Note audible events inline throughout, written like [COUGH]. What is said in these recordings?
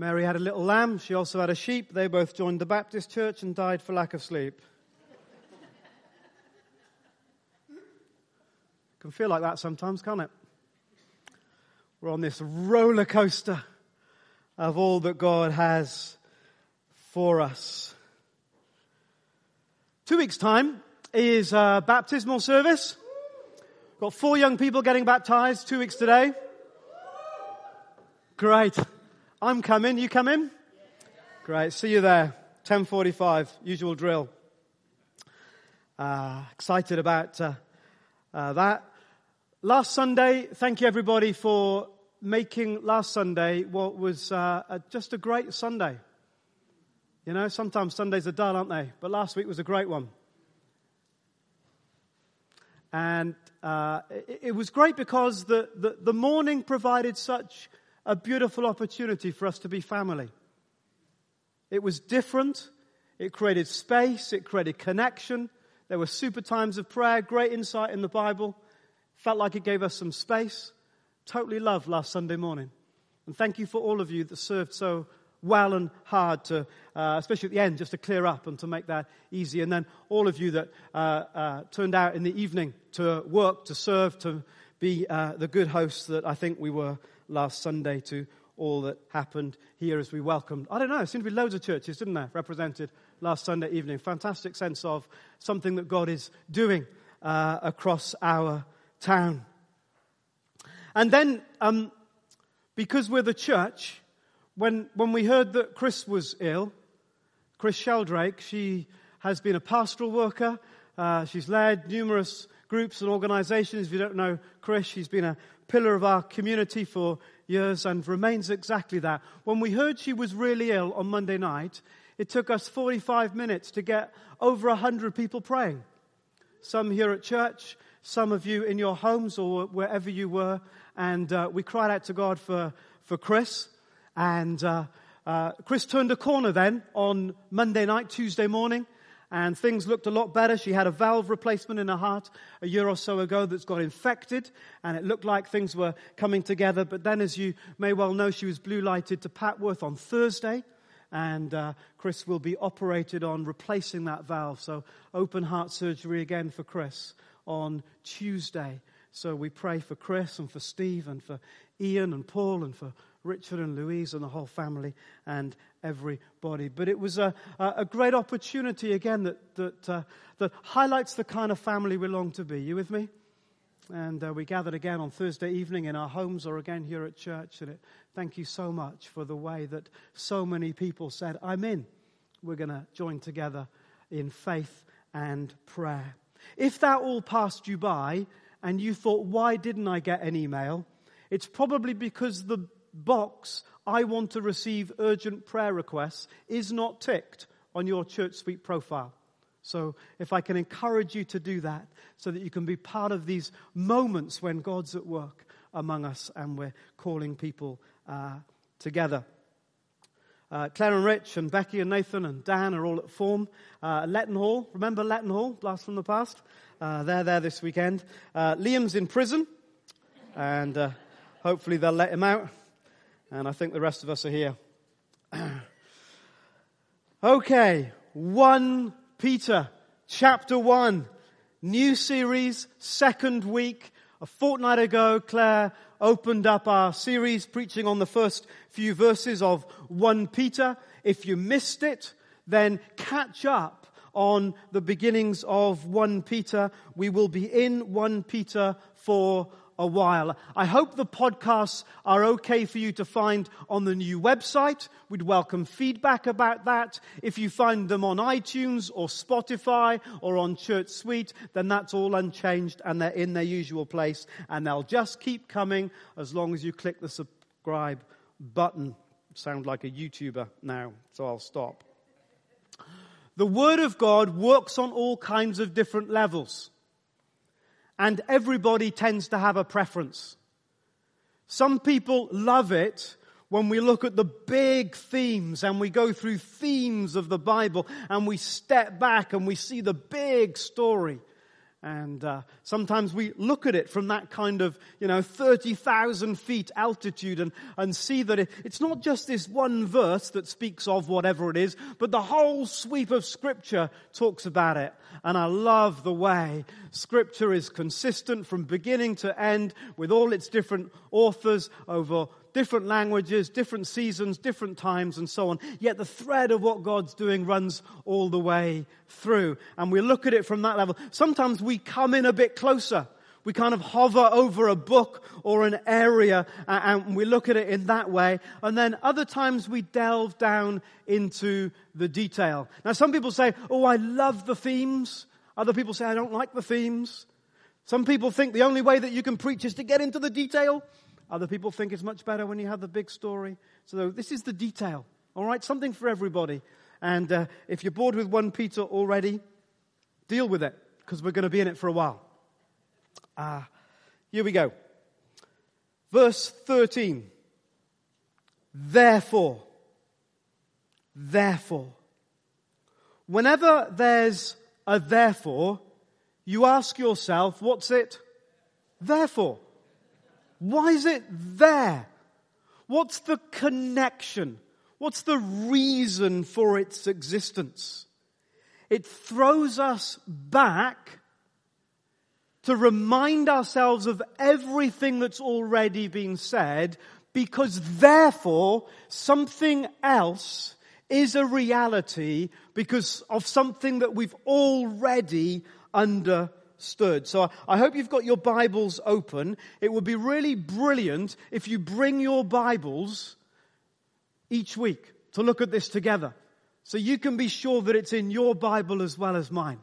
Mary had a little lamb. She also had a sheep. They both joined the Baptist church and died for lack of sleep. Can feel like that sometimes, can't it? We're on this roller coaster of all that God has for us. Two weeks' time is a baptismal service. Got four young people getting baptized two weeks today. Great. I'm coming. You coming? Great. See you there. 10:45. Usual drill. Uh, excited about uh, uh, that. Last Sunday, thank you everybody for making last Sunday what was uh, a, just a great Sunday. You know, sometimes Sundays are dull, aren't they? But last week was a great one. And uh, it, it, was great because the, the, the morning provided such a beautiful opportunity for us to be family. It was different. It created space. It created connection. There were super times of prayer, great insight in the Bible. Felt like it gave us some space. Totally loved last Sunday morning. And thank you for all of you that served so well and hard to, uh, especially at the end, just to clear up and to make that easy. And then all of you that uh, uh, turned out in the evening to work, to serve, to be uh, the good hosts that I think we were last Sunday to all that happened here as we welcomed. I don't know, it seemed to be loads of churches, didn't there, represented last Sunday evening. Fantastic sense of something that God is doing uh, across our town. And then, um, because we're the church, when, when we heard that Chris was ill, Chris Sheldrake, she has been a pastoral worker. Uh, she's led numerous groups and organizations. If you don't know Chris, she's been a pillar of our community for years and remains exactly that. When we heard she was really ill on Monday night, it took us 45 minutes to get over 100 people praying. Some here at church, some of you in your homes or wherever you were. And uh, we cried out to God for, for Chris. And uh, uh, Chris turned a corner then on Monday night, Tuesday morning and things looked a lot better. She had a valve replacement in her heart a year or so ago that's got infected, and it looked like things were coming together. But then, as you may well know, she was blue lighted to Papworth on Thursday, and uh, Chris will be operated on replacing that valve. So, open heart surgery again for Chris on Tuesday. So, we pray for Chris and for Steve and for Ian and Paul and for Richard and Louise and the whole family and everybody. But it was a, a great opportunity again that, that, uh, that highlights the kind of family we long to be. You with me? And uh, we gathered again on Thursday evening in our homes or again here at church. And it, thank you so much for the way that so many people said, I'm in. We're going to join together in faith and prayer. If that all passed you by and you thought, why didn't I get an email? It's probably because the box, I want to receive urgent prayer requests, is not ticked on your ChurchSuite profile. So if I can encourage you to do that so that you can be part of these moments when God's at work among us and we're calling people uh, together. Uh, Claire and Rich and Becky and Nathan and Dan are all at form. Uh, Letton Hall, remember Letton Hall, blast from the past? Uh, they're there this weekend. Uh, Liam's in prison and uh, hopefully they'll let him out and I think the rest of us are here. [CLEARS THROAT] okay, 1 Peter, chapter 1, new series, second week. A fortnight ago, Claire opened up our series preaching on the first few verses of 1 Peter. If you missed it, then catch up on the beginnings of 1 Peter. We will be in 1 Peter for a while. I hope the podcasts are okay for you to find on the new website. We'd welcome feedback about that. If you find them on iTunes or Spotify or on ChurchSuite, then that's all unchanged and they're in their usual place and they'll just keep coming as long as you click the subscribe button. Sound like a YouTuber now, so I'll stop. The Word of God works on all kinds of different levels and everybody tends to have a preference. Some people love it when we look at the big themes and we go through themes of the Bible and we step back and we see the big story. And uh, sometimes we look at it from that kind of, you know, 30,000 feet altitude and, and see that it, it's not just this one verse that speaks of whatever it is, but the whole sweep of Scripture talks about it. And I love the way Scripture is consistent from beginning to end with all its different authors over different languages, different seasons, different times, and so on. Yet the thread of what God's doing runs all the way through. And we look at it from that level. Sometimes we come in a bit closer. We kind of hover over a book or an area and we look at it in that way. And then other times we delve down into the detail. Now some people say, oh, I love the themes. Other people say, I don't like the themes. Some people think the only way that you can preach is to get into the detail. Other people think it's much better when you have the big story. So this is the detail. All right, something for everybody. And uh, if you're bored with 1 Peter already, deal with it because we're going to be in it for a while. Ah, uh, here we go. Verse 13. Therefore, therefore. Whenever there's a therefore, you ask yourself, what's it? Therefore. Why is it there? What's the connection? What's the reason for its existence? It throws us back to remind ourselves of everything that's already been said because therefore something else is a reality because of something that we've already understood stood. So I hope you've got your Bibles open. It would be really brilliant if you bring your Bibles each week to look at this together. So you can be sure that it's in your Bible as well as mine.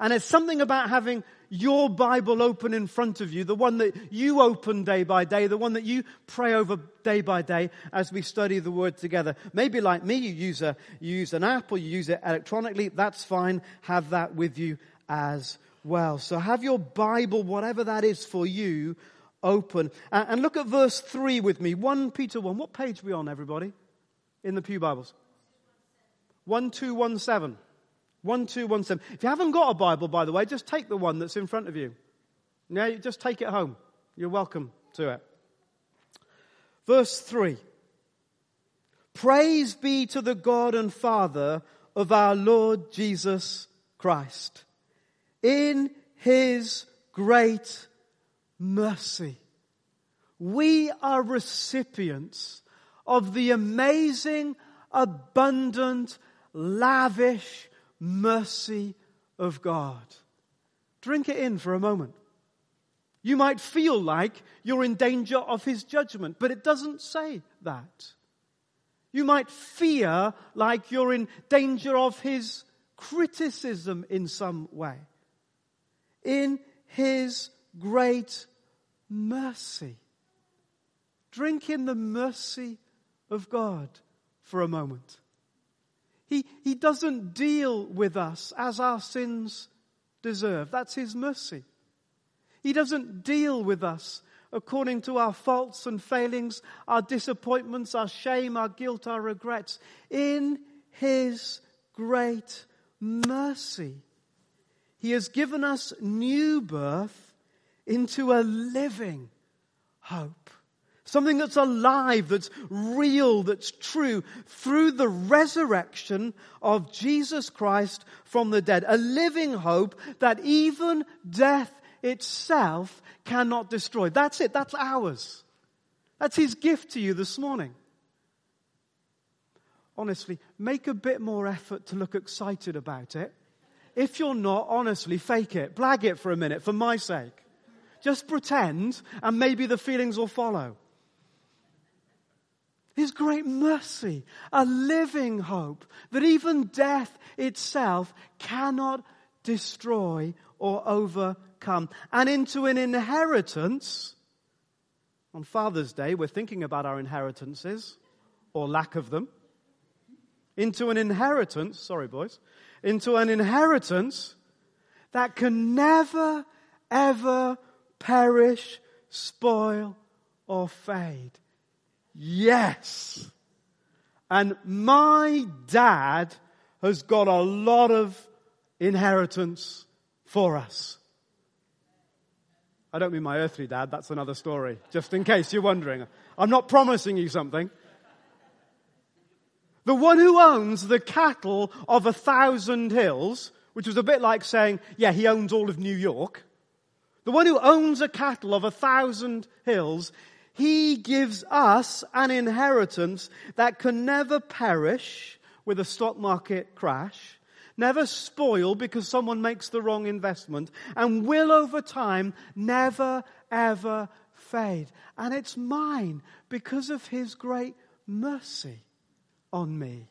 And it's something about having your Bible open in front of you, the one that you open day by day, the one that you pray over day by day as we study the Word together. Maybe like me, you use a, you use an app or you use it electronically. That's fine. Have that with you as well. So have your Bible, whatever that is for you, open. And look at verse 3 with me. 1 Peter 1. What page are we on, everybody? In the Pew Bibles? 1217. 1217. If you haven't got a Bible, by the way, just take the one that's in front of you. Yeah, just take it home. You're welcome to it. Verse 3. Praise be to the God and Father of our Lord Jesus Christ in his great mercy. We are recipients of the amazing, abundant, lavish mercy of God. Drink it in for a moment. You might feel like you're in danger of his judgment, but it doesn't say that. You might fear like you're in danger of his criticism in some way in his great mercy. Drink in the mercy of God for a moment. He, he doesn't deal with us as our sins deserve. That's his mercy. He doesn't deal with us according to our faults and failings, our disappointments, our shame, our guilt, our regrets. In his great mercy, he has given us new birth into a living hope. Something that's alive, that's real, that's true through the resurrection of Jesus Christ from the dead. A living hope that even death itself cannot destroy. That's it. That's ours. That's His gift to you this morning. Honestly, make a bit more effort to look excited about it if you're not, honestly, fake it. Blag it for a minute for my sake. Just pretend and maybe the feelings will follow. His great mercy, a living hope that even death itself cannot destroy or overcome. And into an inheritance. On Father's Day, we're thinking about our inheritances or lack of them. Into an inheritance, sorry boys, into an inheritance that can never, ever perish, spoil, or fade. Yes. And my dad has got a lot of inheritance for us. I don't mean my earthly dad, that's another story, just in case you're wondering. I'm not promising you something. The one who owns the cattle of a thousand hills, which was a bit like saying, yeah, he owns all of New York. The one who owns a cattle of a thousand hills he gives us an inheritance that can never perish with a stock market crash, never spoil because someone makes the wrong investment, and will over time never ever fade. And it's mine because of his great mercy on me.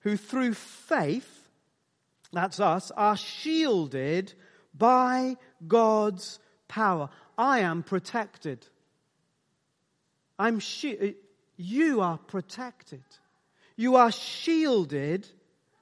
Who through faith, that's us, are shielded by God's power. I am protected. I'm shi- you are protected. You are shielded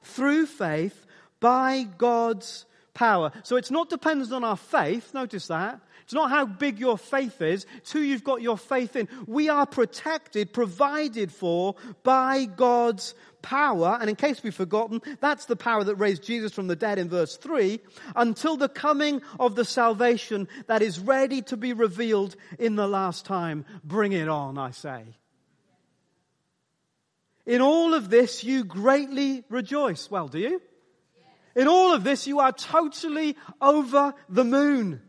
through faith by God's power. So it's not dependent on our faith. Notice that. It's not how big your faith is. It's who you've got your faith in. We are protected, provided for by God's power, and in case we've forgotten, that's the power that raised Jesus from the dead in verse 3, until the coming of the salvation that is ready to be revealed in the last time. Bring it on, I say. In all of this, you greatly rejoice. Well, do you? In all of this, you are totally over the moon.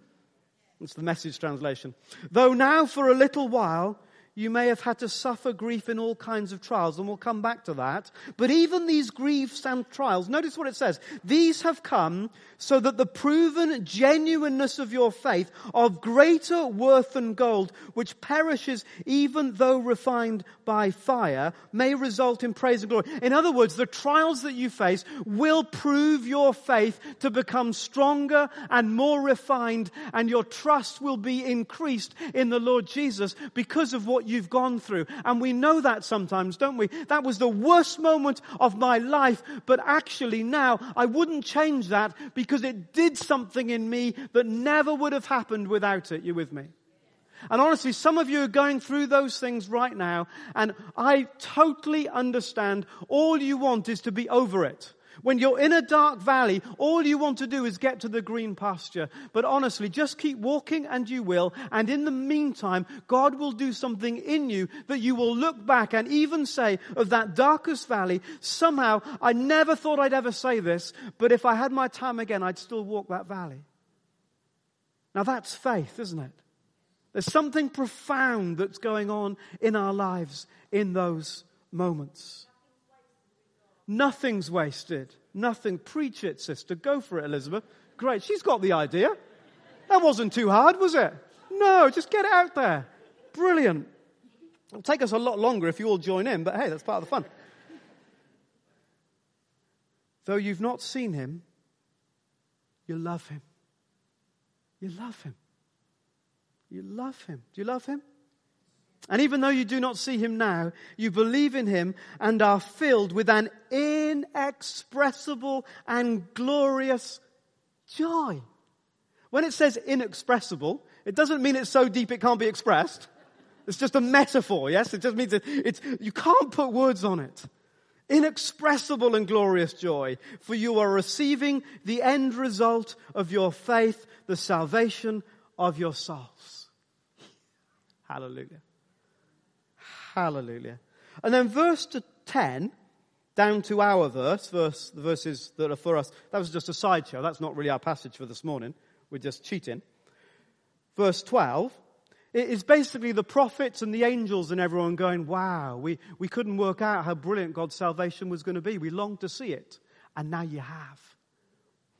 That's the message translation. Though now for a little while, you may have had to suffer grief in all kinds of trials, and we'll come back to that. But even these griefs and trials, notice what it says. These have come so that the proven genuineness of your faith, of greater worth than gold, which perishes even though refined by fire, may result in praise and glory. In other words, the trials that you face will prove your faith to become stronger and more refined, and your trust will be increased in the Lord Jesus because of what you've gone through. And we know that sometimes, don't we? That was the worst moment of my life, but actually now I wouldn't change that because it did something in me that never would have happened without it. You with me? And honestly, some of you are going through those things right now, and I totally understand. All you want is to be over it. When you're in a dark valley, all you want to do is get to the green pasture. But honestly, just keep walking and you will. And in the meantime, God will do something in you that you will look back and even say of that darkest valley, somehow I never thought I'd ever say this, but if I had my time again, I'd still walk that valley. Now that's faith, isn't it? There's something profound that's going on in our lives in those moments. Nothing's wasted. Nothing. Preach it, sister. Go for it, Elizabeth. Great. She's got the idea. That wasn't too hard, was it? No, just get it out there. Brilliant. It'll take us a lot longer if you all join in, but hey, that's part of the fun. Though you've not seen him, you love him. You love him. You love him. Do you love him? And even though you do not see him now, you believe in him and are filled with an inexpressible and glorious joy. When it says inexpressible, it doesn't mean it's so deep it can't be expressed. It's just a metaphor, yes? It just means it, it's, you can't put words on it. Inexpressible and glorious joy, for you are receiving the end result of your faith, the salvation of your souls. [LAUGHS] Hallelujah. Hallelujah. And then verse to 10, down to our verse, verse, the verses that are for us, that was just a sideshow. That's not really our passage for this morning. We're just cheating. Verse 12, it is basically the prophets and the angels and everyone going, wow, we, we couldn't work out how brilliant God's salvation was going to be. We longed to see it. And now you have.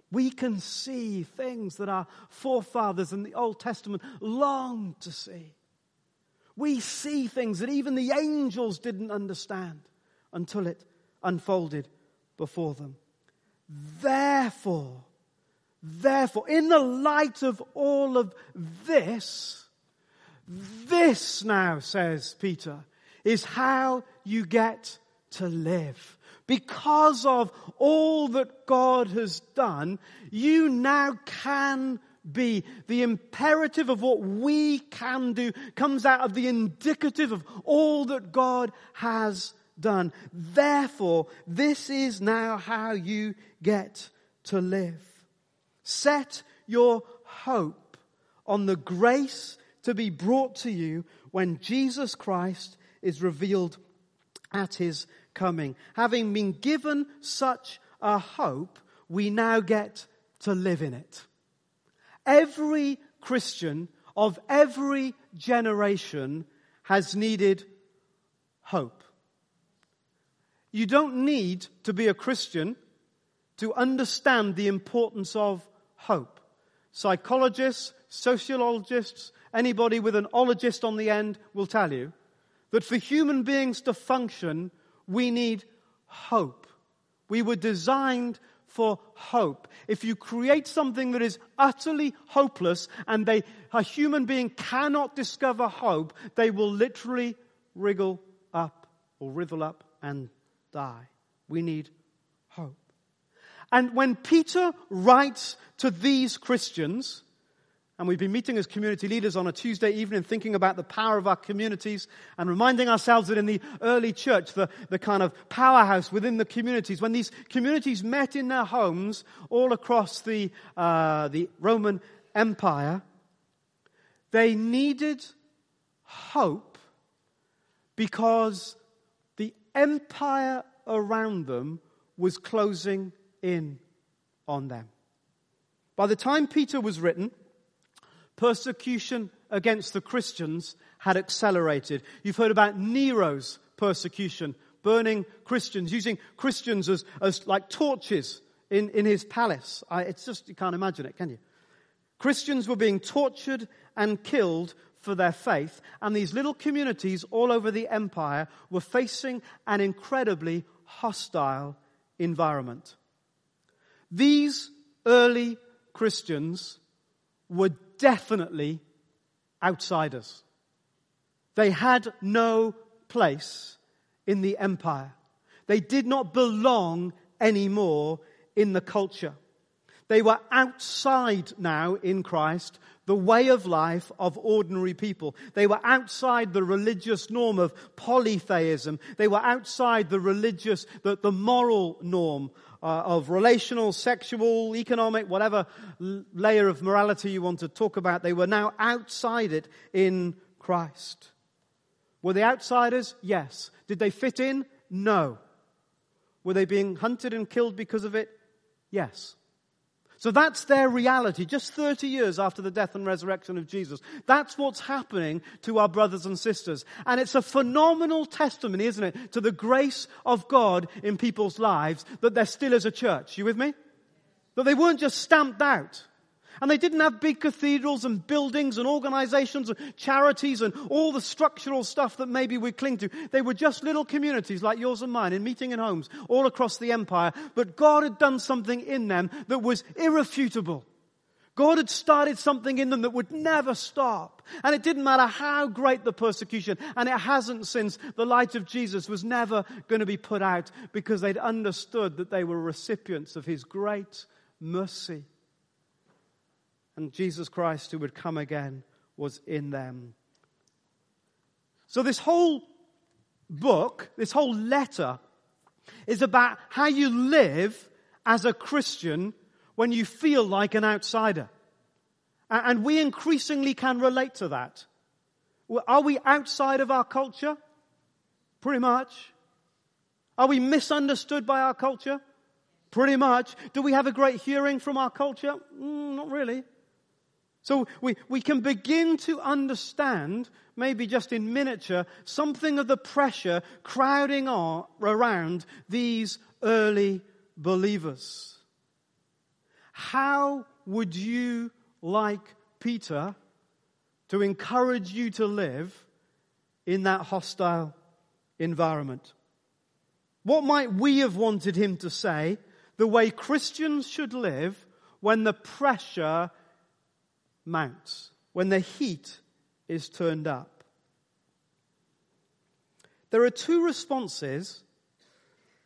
We can see things that our forefathers in the Old Testament longed to see. We see things that even the angels didn't understand until it unfolded before them. Therefore, therefore, in the light of all of this, this now, says Peter, is how you get to live. Because of all that God has done, you now can be. The imperative of what we can do comes out of the indicative of all that God has done. Therefore, this is now how you get to live. Set your hope on the grace to be brought to you when Jesus Christ is revealed at his coming. Having been given such a hope, we now get to live in it. Every Christian of every generation has needed hope. You don't need to be a Christian to understand the importance of hope. Psychologists, sociologists, anybody with an ologist on the end will tell you that for human beings to function, we need hope. We were designed for hope. If you create something that is utterly hopeless and they, a human being cannot discover hope, they will literally wriggle up or writhe up and die. We need hope. And when Peter writes to these Christians, and we've been meeting as community leaders on a Tuesday evening thinking about the power of our communities and reminding ourselves that in the early church, the, the kind of powerhouse within the communities, when these communities met in their homes all across the, uh, the Roman Empire, they needed hope because the empire around them was closing in on them. By the time Peter was written, persecution against the Christians had accelerated. You've heard about Nero's persecution, burning Christians, using Christians as, as like torches in, in his palace. I, it's just, you can't imagine it, can you? Christians were being tortured and killed for their faith, and these little communities all over the empire were facing an incredibly hostile environment. These early Christians were definitely outsiders. They had no place in the empire. They did not belong anymore in the culture. They were outside now in Christ the way of life of ordinary people. They were outside the religious norm of polytheism. They were outside the religious, the, the moral norm uh, of relational, sexual, economic, whatever layer of morality you want to talk about. They were now outside it in Christ. Were they outsiders? Yes. Did they fit in? No. Were they being hunted and killed because of it? Yes. So that's their reality, just 30 years after the death and resurrection of Jesus. That's what's happening to our brothers and sisters. And it's a phenomenal testimony, isn't it, to the grace of God in people's lives that they're still as a church. You with me? That they weren't just stamped out. And they didn't have big cathedrals and buildings and organizations and charities and all the structural stuff that maybe we cling to. They were just little communities like yours and mine in meeting in homes all across the empire. But God had done something in them that was irrefutable. God had started something in them that would never stop. And it didn't matter how great the persecution, and it hasn't since the light of Jesus was never going to be put out because they'd understood that they were recipients of His great mercy and Jesus Christ, who would come again, was in them. So, this whole book, this whole letter, is about how you live as a Christian when you feel like an outsider. And we increasingly can relate to that. Are we outside of our culture? Pretty much. Are we misunderstood by our culture? Pretty much. Do we have a great hearing from our culture? Mm, not really. So we, we can begin to understand, maybe just in miniature, something of the pressure crowding on, around these early believers. How would you like Peter to encourage you to live in that hostile environment? What might we have wanted him to say the way Christians should live when the pressure mounts, when the heat is turned up? There are two responses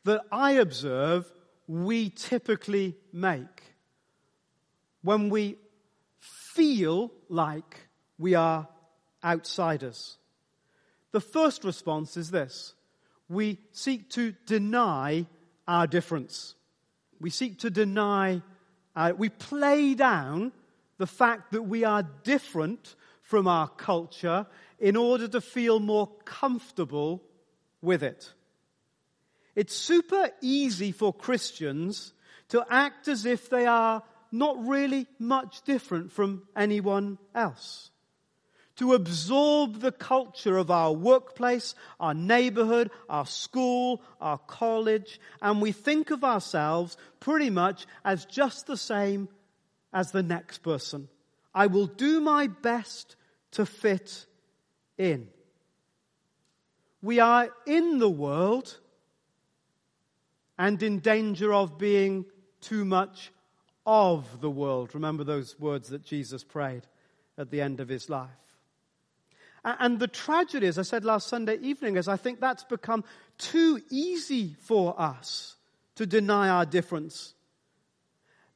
that I observe we typically make when we feel like we are outsiders. The first response is this. We seek to deny our difference. We seek to deny, uh, we play down the fact that we are different from our culture in order to feel more comfortable with it. It's super easy for Christians to act as if they are not really much different from anyone else. To absorb the culture of our workplace, our neighborhood, our school, our college, and we think of ourselves pretty much as just the same as the next person. I will do my best to fit in. We are in the world and in danger of being too much of the world. Remember those words that Jesus prayed at the end of his life. And the tragedy, as I said last Sunday evening, is I think that's become too easy for us to deny our difference.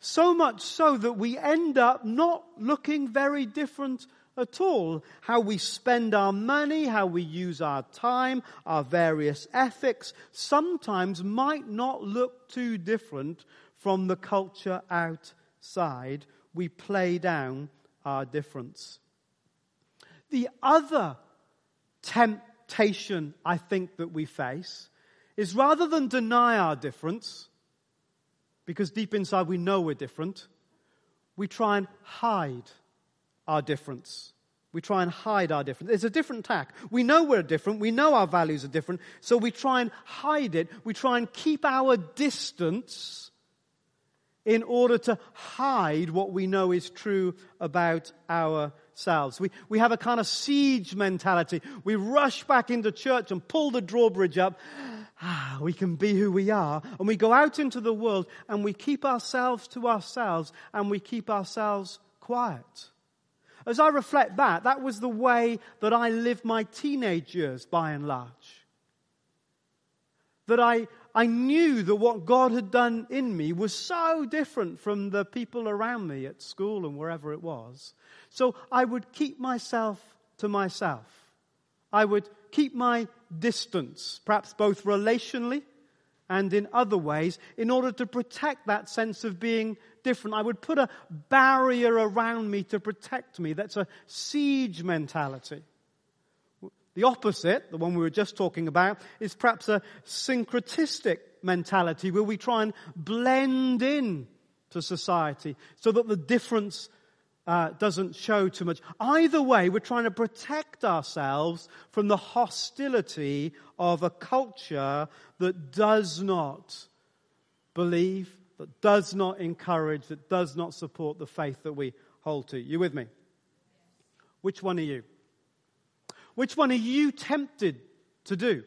So much so that we end up not looking very different at all. How we spend our money, how we use our time, our various ethics sometimes might not look too different from the culture outside. We play down our difference. The other temptation I think that we face is rather than deny our difference, because deep inside we know we're different, we try and hide our difference. We try and hide our difference. It's a different tack. We know we're different. We know our values are different. So we try and hide it. We try and keep our distance in order to hide what we know is true about ourselves. We, we have a kind of siege mentality. We rush back into church and pull the drawbridge up. Ah, we can be who we are. And we go out into the world and we keep ourselves to ourselves and we keep ourselves quiet. As I reflect back, that was the way that I lived my teenage years by and large. That I, I knew that what God had done in me was so different from the people around me at school and wherever it was. So I would keep myself to myself. I would keep my distance, perhaps both relationally and in other ways, in order to protect that sense of being different. I would put a barrier around me to protect me. That's a siege mentality. The opposite, the one we were just talking about, is perhaps a syncretistic mentality where we try and blend in to society so that the difference uh, doesn't show too much. Either way, we're trying to protect ourselves from the hostility of a culture that does not believe that does not encourage, that does not support the faith that we hold to. You with me? Which one are you? Which one are you tempted to do?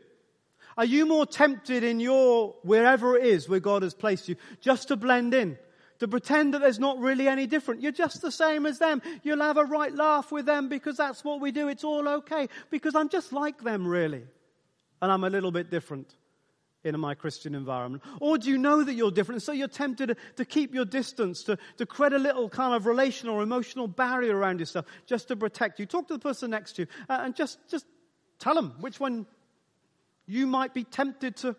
Are you more tempted in your, wherever it is where God has placed you, just to blend in? To pretend that there's not really any different. You're just the same as them. You'll have a right laugh with them because that's what we do. It's all okay. Because I'm just like them really. And I'm a little bit different in my Christian environment? Or do you know that you're different? So you're tempted to, keep your distance, to, to create a little kind of relational or emotional barrier around yourself just to protect you. Talk to the person next to you uh, and just, just tell them which one you might be tempted to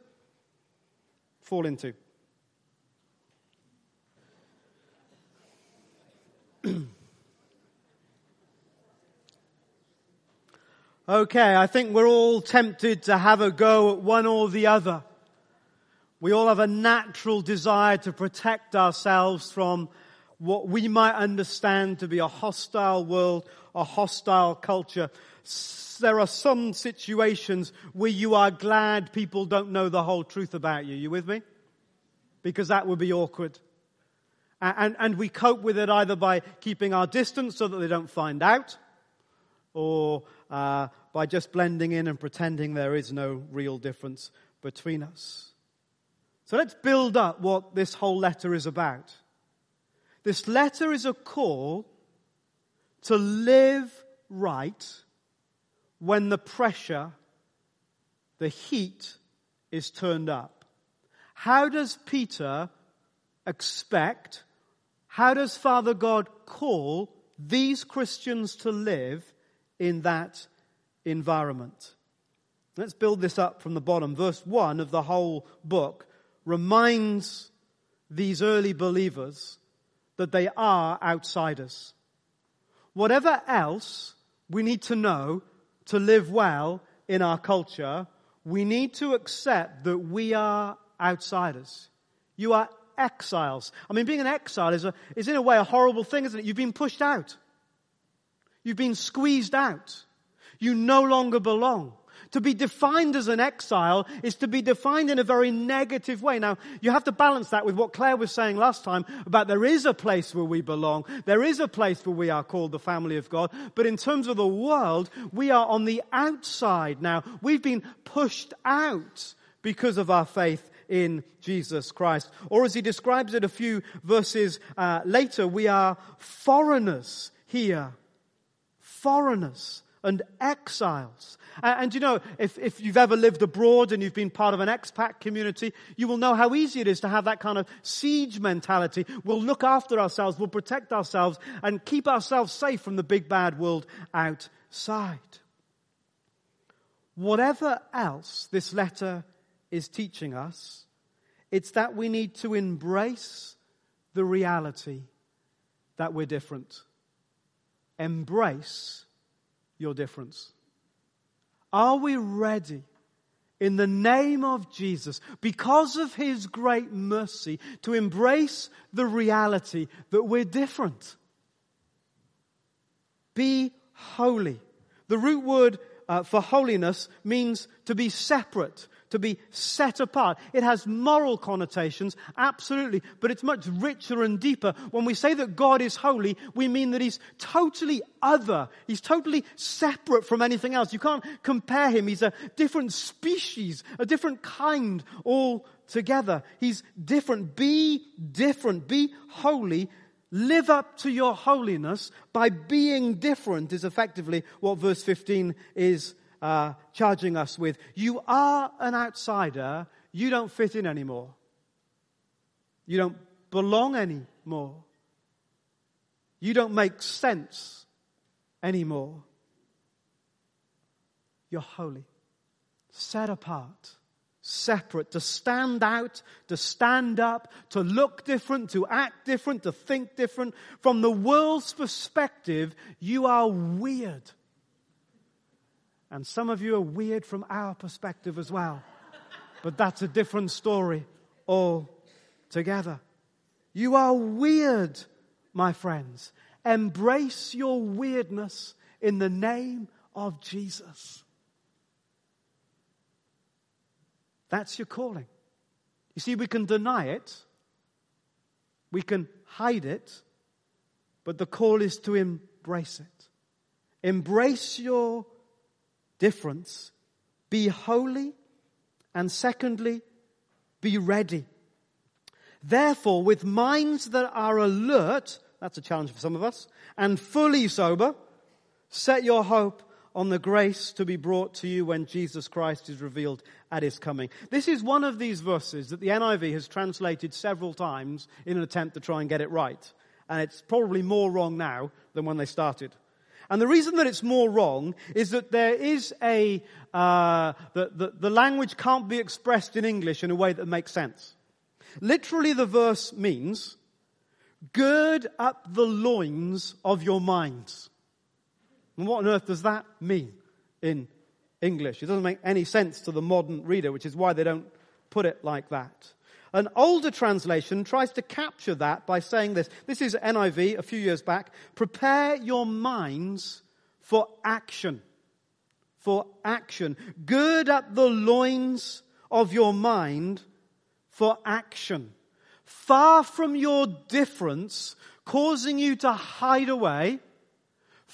fall into. [CLEARS THROAT] okay, I think we're all tempted to have a go at one or the other. We all have a natural desire to protect ourselves from what we might understand to be a hostile world, a hostile culture. There are some situations where you are glad people don't know the whole truth about you. You with me? Because that would be awkward. And, and we cope with it either by keeping our distance so that they don't find out, or uh, by just blending in and pretending there is no real difference between us. So let's build up what this whole letter is about. This letter is a call to live right when the pressure, the heat is turned up. How does Peter expect, how does Father God call these Christians to live in that environment? Let's build this up from the bottom. Verse 1 of the whole book reminds these early believers that they are outsiders. Whatever else we need to know to live well in our culture, we need to accept that we are outsiders. You are exiles. I mean, being an exile is, a, is in a way a horrible thing, isn't it? You've been pushed out. You've been squeezed out. You no longer belong. To be defined as an exile is to be defined in a very negative way. Now, you have to balance that with what Claire was saying last time about there is a place where we belong. There is a place where we are called the family of God. But in terms of the world, we are on the outside now. We've been pushed out because of our faith in Jesus Christ. Or as he describes it a few verses uh, later, we are foreigners here. Foreigners and exiles. And, you know, if, if you've ever lived abroad and you've been part of an expat community, you will know how easy it is to have that kind of siege mentality. We'll look after ourselves, we'll protect ourselves and keep ourselves safe from the big bad world outside. Whatever else this letter is teaching us, it's that we need to embrace the reality that we're different. Embrace your difference. Are we ready in the name of Jesus, because of His great mercy, to embrace the reality that we're different? Be holy. The root word uh, for holiness means to be separate, to be set apart. It has moral connotations, absolutely, but it's much richer and deeper. When we say that God is holy, we mean that He's totally other. He's totally separate from anything else. You can't compare Him. He's a different species, a different kind altogether. He's different. Be different. Be holy. Live up to your holiness by being different is effectively what verse 15 is uh, charging us with. You are an outsider. You don't fit in anymore. You don't belong anymore. You don't make sense anymore. You're holy, set apart, separate, to stand out, to stand up, to look different, to act different, to think different. From the world's perspective, you are weird. And some of you are weird from our perspective as well. But that's a different story altogether. You are weird, my friends. Embrace your weirdness in the name of Jesus. That's your calling. You see, we can deny it, we can hide it, but the call is to embrace it. Embrace your difference. Be holy. And secondly, be ready. Therefore, with minds that are alert, that's a challenge for some of us, and fully sober, set your hope on the grace to be brought to you when Jesus Christ is revealed at his coming. This is one of these verses that the NIV has translated several times in an attempt to try and get it right. And it's probably more wrong now than when they started. And the reason that it's more wrong is that there is a, uh, the, the, the language can't be expressed in English in a way that makes sense. Literally the verse means, gird up the loins of your minds. And what on earth does that mean in English? It doesn't make any sense to the modern reader, which is why they don't put it like that. An older translation tries to capture that by saying this. This is NIV a few years back. Prepare your minds for action. For action. Gird up the loins of your mind for action. far from your difference causing you to hide away,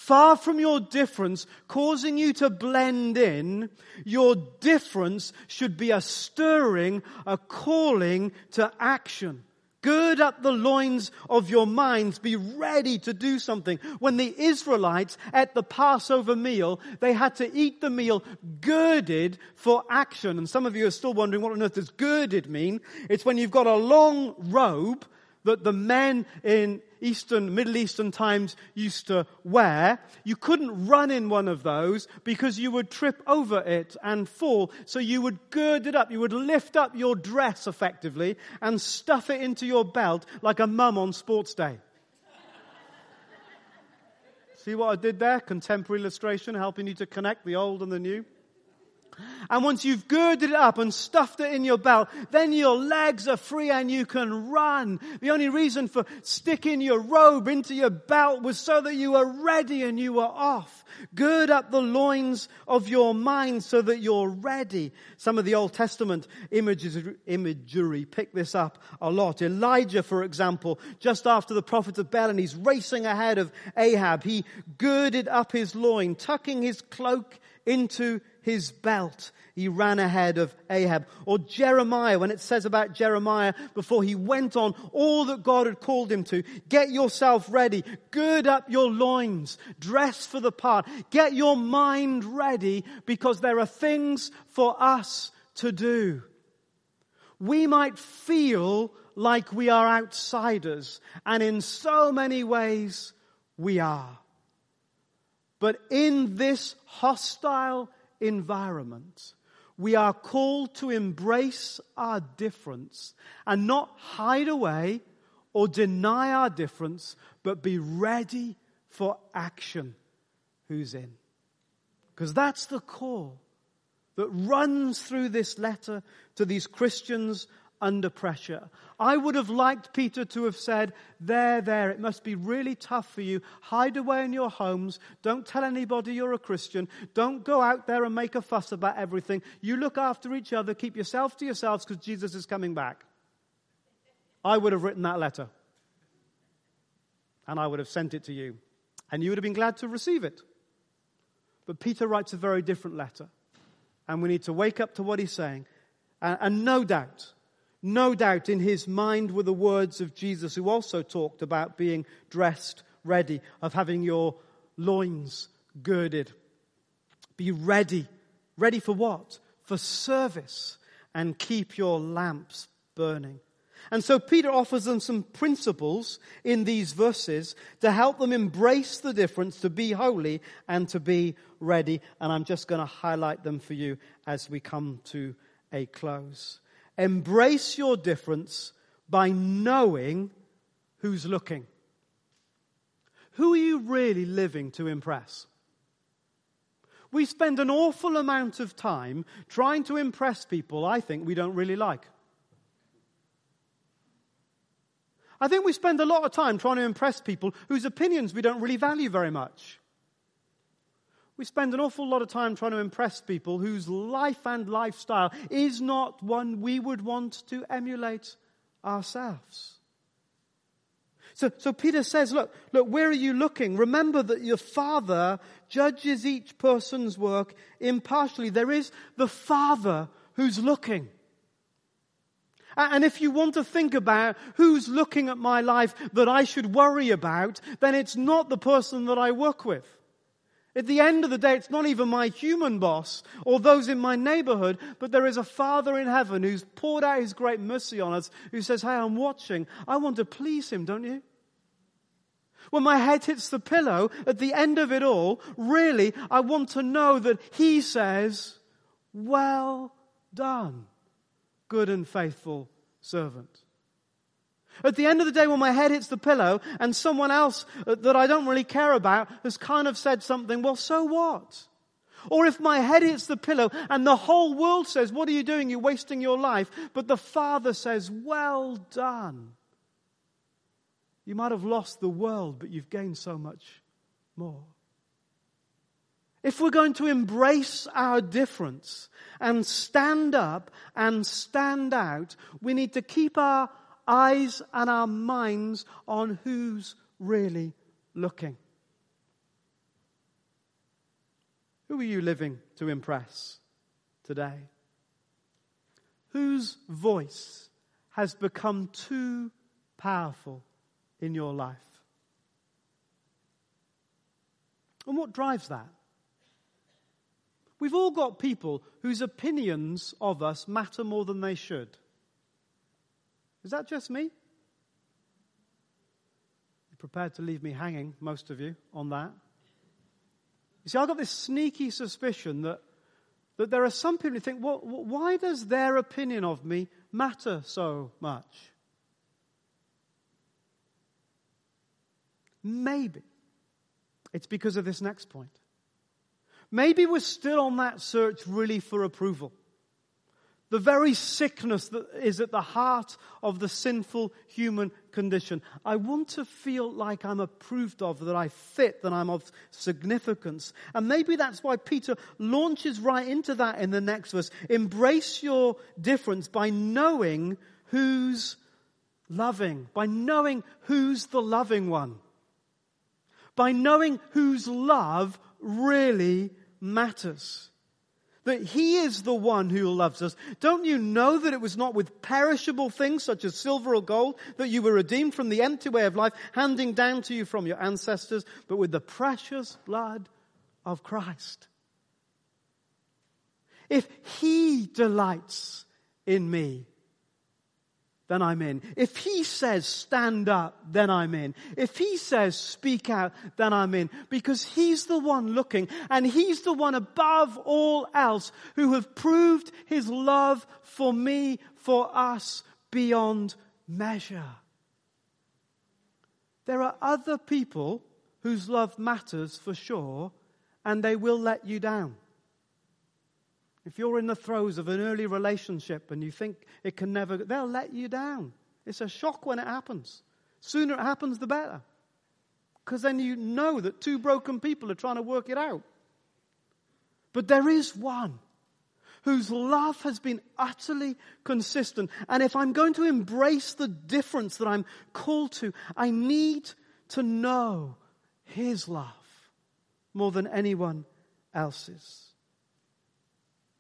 far from your difference causing you to blend in, your difference should be a stirring, a calling to action. Gird up the loins of your minds. Be ready to do something. When the Israelites at the Passover meal, they had to eat the meal girded for action. And some of you are still wondering what on earth does girded mean? It's when you've got a long robe that the men in Eastern, Middle Eastern times used to wear. You couldn't run in one of those because you would trip over it and fall. So you would gird it up. You would lift up your dress effectively and stuff it into your belt like a mum on sports day. See what I did there? Contemporary illustration helping you to connect the old and the new. And once you've girded it up and stuffed it in your belt, then your legs are free and you can run. The only reason for sticking your robe into your belt was so that you were ready and you were off. Gird up the loins of your mind so that you're ready. Some of the Old Testament images, imagery pick this up a lot. Elijah, for example, just after the prophet of Baal and he's racing ahead of Ahab, he girded up his loin, tucking his cloak into his belt. He ran ahead of Ahab. Or Jeremiah, when it says about Jeremiah before he went on all that God had called him to, get yourself ready, gird up your loins, dress for the part, get your mind ready because there are things for us to do. We might feel like we are outsiders, and in so many ways we are. But in this hostile environment, we are called to embrace our difference and not hide away or deny our difference, but be ready for action. Who's in? Because that's the call that runs through this letter to these Christians under pressure. I would have liked Peter to have said, There, there, it must be really tough for you. Hide away in your homes. Don't tell anybody you're a Christian. Don't go out there and make a fuss about everything. You look after each other. Keep yourself to yourselves because Jesus is coming back. I would have written that letter. And I would have sent it to you. And you would have been glad to receive it. But Peter writes a very different letter. And we need to wake up to what he's saying. And, and no doubt, no doubt in his mind were the words of Jesus, who also talked about being dressed ready, of having your loins girded. Be ready. Ready for what? For service. And keep your lamps burning. And so Peter offers them some principles in these verses to help them embrace the difference, to be holy and to be ready. And I'm just going to highlight them for you as we come to a close. Embrace your difference by knowing who's looking. Who are you really living to impress? We spend an awful amount of time trying to impress people I think we don't really like. I think we spend a lot of time trying to impress people whose opinions we don't really value very much. We spend an awful lot of time trying to impress people whose life and lifestyle is not one we would want to emulate ourselves. So, so Peter says, look, look, where are you looking? Remember that your Father judges each person's work impartially. There is the Father who's looking. And if you want to think about who's looking at my life that I should worry about, then it's not the person that I work with. At the end of the day, it's not even my human boss or those in my neighborhood, but there is a Father in heaven who's poured out his great mercy on us, who says, Hey, I'm watching. I want to please him, don't you? When my head hits the pillow, at the end of it all, really, I want to know that he says, Well done, good and faithful servant. At the end of the day, when my head hits the pillow and someone else uh, that I don't really care about has kind of said something, well, so what? Or if my head hits the pillow and the whole world says, what are you doing? You're wasting your life. But the Father says, well done. You might have lost the world, but you've gained so much more. If we're going to embrace our difference and stand up and stand out, we need to keep our eyes and our minds on who's really looking. Who are you living to impress today? Whose voice has become too powerful in your life? And what drives that? We've all got people whose opinions of us matter more than they should. Is that just me? You're prepared to leave me hanging, most of you, on that. You see, I've got this sneaky suspicion that, that there are some people who think, well, why does their opinion of me matter so much? Maybe it's because of this next point. Maybe we're still on that search really for approval. The very sickness that is at the heart of the sinful human condition. I want to feel like I'm approved of, that I fit, that I'm of significance. And maybe that's why Peter launches right into that in the next verse. Embrace your difference by knowing who's loving, by knowing who's the loving one, by knowing whose love really matters. That He is the one who loves us. Don't you know that it was not with perishable things such as silver or gold that you were redeemed from the empty way of life handing down to you from your ancestors, but with the precious blood of Christ? If He delights in me, then I'm in. If he says stand up, then I'm in. If he says speak out, then I'm in. Because he's the one looking and he's the one above all else who have proved his love for me, for us beyond measure. There are other people whose love matters for sure and they will let you down. If you're in the throes of an early relationship and you think it can never, they'll let you down. It's a shock when it happens. Sooner it happens, the better. Because then you know that two broken people are trying to work it out. But there is one whose love has been utterly consistent. And if I'm going to embrace the difference that I'm called to, I need to know his love more than anyone else's.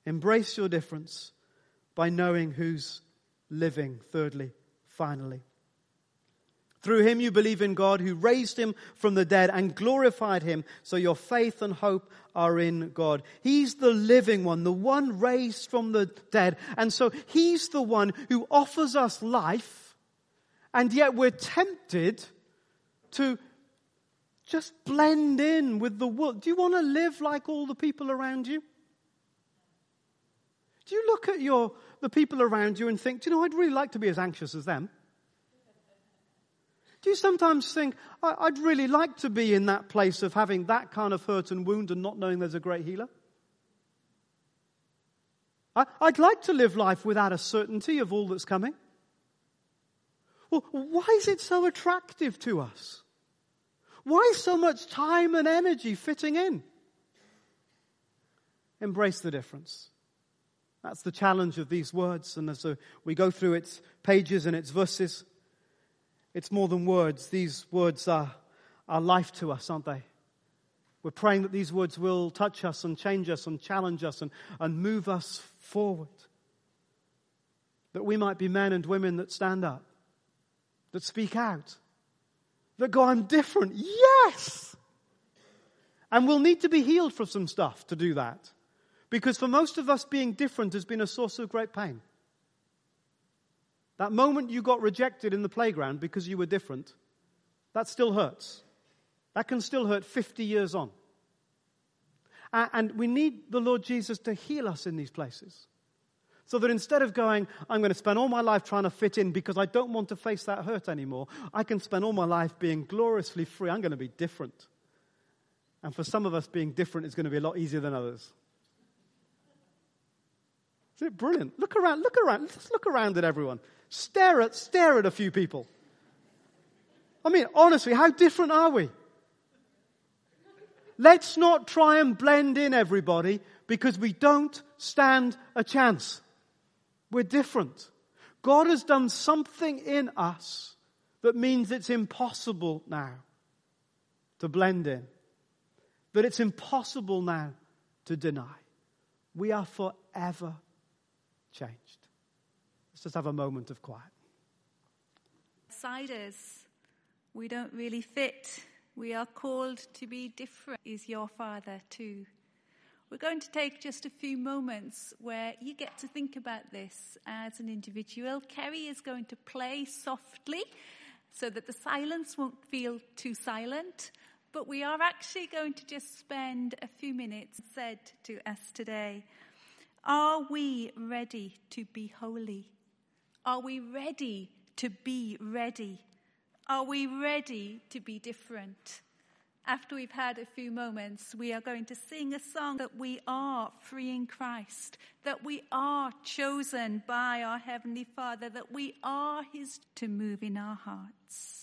Embrace your difference by knowing who's living, thirdly, finally. Through him you believe in God who raised him from the dead and glorified him, so your faith and hope are in God. He's the living one, the one raised from the dead. And so he's the one who offers us life, and yet we're tempted to just blend in with the world. Do you want to live like all the people around you? Do you look at your, the people around you and think, do you know, I'd really like to be as anxious as them? Do you sometimes think, I'd really like to be in that place of having that kind of hurt and wound and not knowing there's a great healer? I'd like to live life without a certainty of all that's coming. Well, why is it so attractive to us? Why so much time and energy fitting in? Embrace the difference. That's the challenge of these words. And as uh, we go through its pages and its verses, it's more than words. These words are, are life to us, aren't they? We're praying that these words will touch us and change us and challenge us and, and move us forward. That we might be men and women that stand up, that speak out, that go, I'm different. Yes! And we'll need to be healed from some stuff to do that. Because for most of us, being different has been a source of great pain. That moment you got rejected in the playground because you were different, that still hurts. That can still hurt 50 years on. And we need the Lord Jesus to heal us in these places. So that instead of going, I'm going to spend all my life trying to fit in because I don't want to face that hurt anymore, I can spend all my life being gloriously free. I'm going to be different. And for some of us, being different is going to be a lot easier than others. Isn't it brilliant? Look around, look around, just look around at everyone. Stare at, stare at a few people. I mean, honestly, how different are we? Let's not try and blend in everybody because we don't stand a chance. We're different. God has done something in us that means it's impossible now to blend in, that it's impossible now to deny. We are forever changed. Let's just have a moment of quiet. Outsiders, we don't really fit. We are called to be different. Is your Father too? We're going to take just a few moments where you get to think about this as an individual. Kerry is going to play softly so that the silence won't feel too silent. But we are actually going to just spend a few minutes said to us today. Are we ready to be holy? Are we ready to be ready? Are we ready to be different? After we've had a few moments, we are going to sing a song that we are free in Christ, that we are chosen by our Heavenly Father, that we are His to move in our hearts.